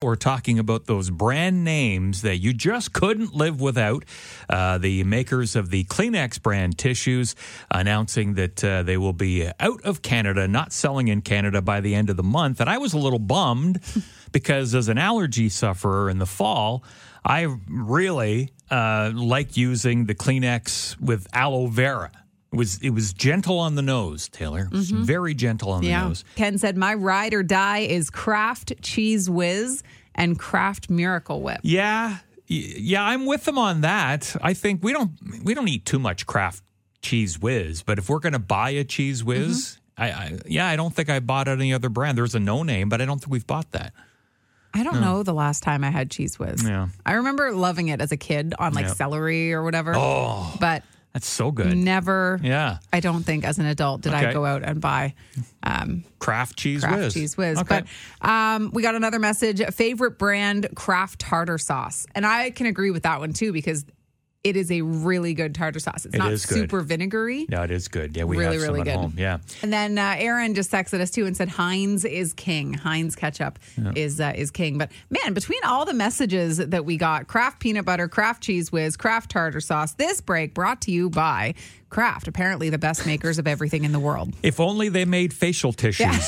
We're talking about those brand names that you just couldn't live without. Uh, the makers of the Kleenex brand tissues announcing that uh, they will be out of Canada, not selling in Canada by the end of the month. And I was a little bummed because as an allergy sufferer in the fall, I really uh, like using the Kleenex with aloe vera. It was it was gentle on the nose, Taylor. It was very gentle on the Yeah. nose. Ken said, My ride or die is Kraft Cheez Whiz and Kraft Miracle Whip. Yeah, yeah, I'm with them on that. I think we don't we don't eat too much Kraft cheez whiz, but if we're going to buy a cheez whiz, Mm-hmm. I, I yeah, I don't think I bought any other brand. There's a no name, but I don't think we've bought that. I don't know the last time I had Cheez Whiz. Yeah. I remember loving it as a kid on like Yeah. celery or whatever. Oh, But that's so good. never, Yeah, I don't think as an adult did I go out and buy um, Kraft cheese Kraft whiz. Cheez Whiz. Okay. But um, we got another message favorite brand Kraft tartar sauce. And I can agree with that one too because it is a really good tartar sauce. It's It not super vinegary. No, it is good. Yeah, we Really, have some really at good. home. Yeah. And then uh, Aaron just texted us too and said Heinz is king. Heinz ketchup is uh, is king. But man, between all the messages that we got, Kraft peanut butter, Kraft cheez whiz, Kraft tartar sauce. This break brought to you by Kraft. Apparently, the best makers of everything in the world. If only they made facial tissues.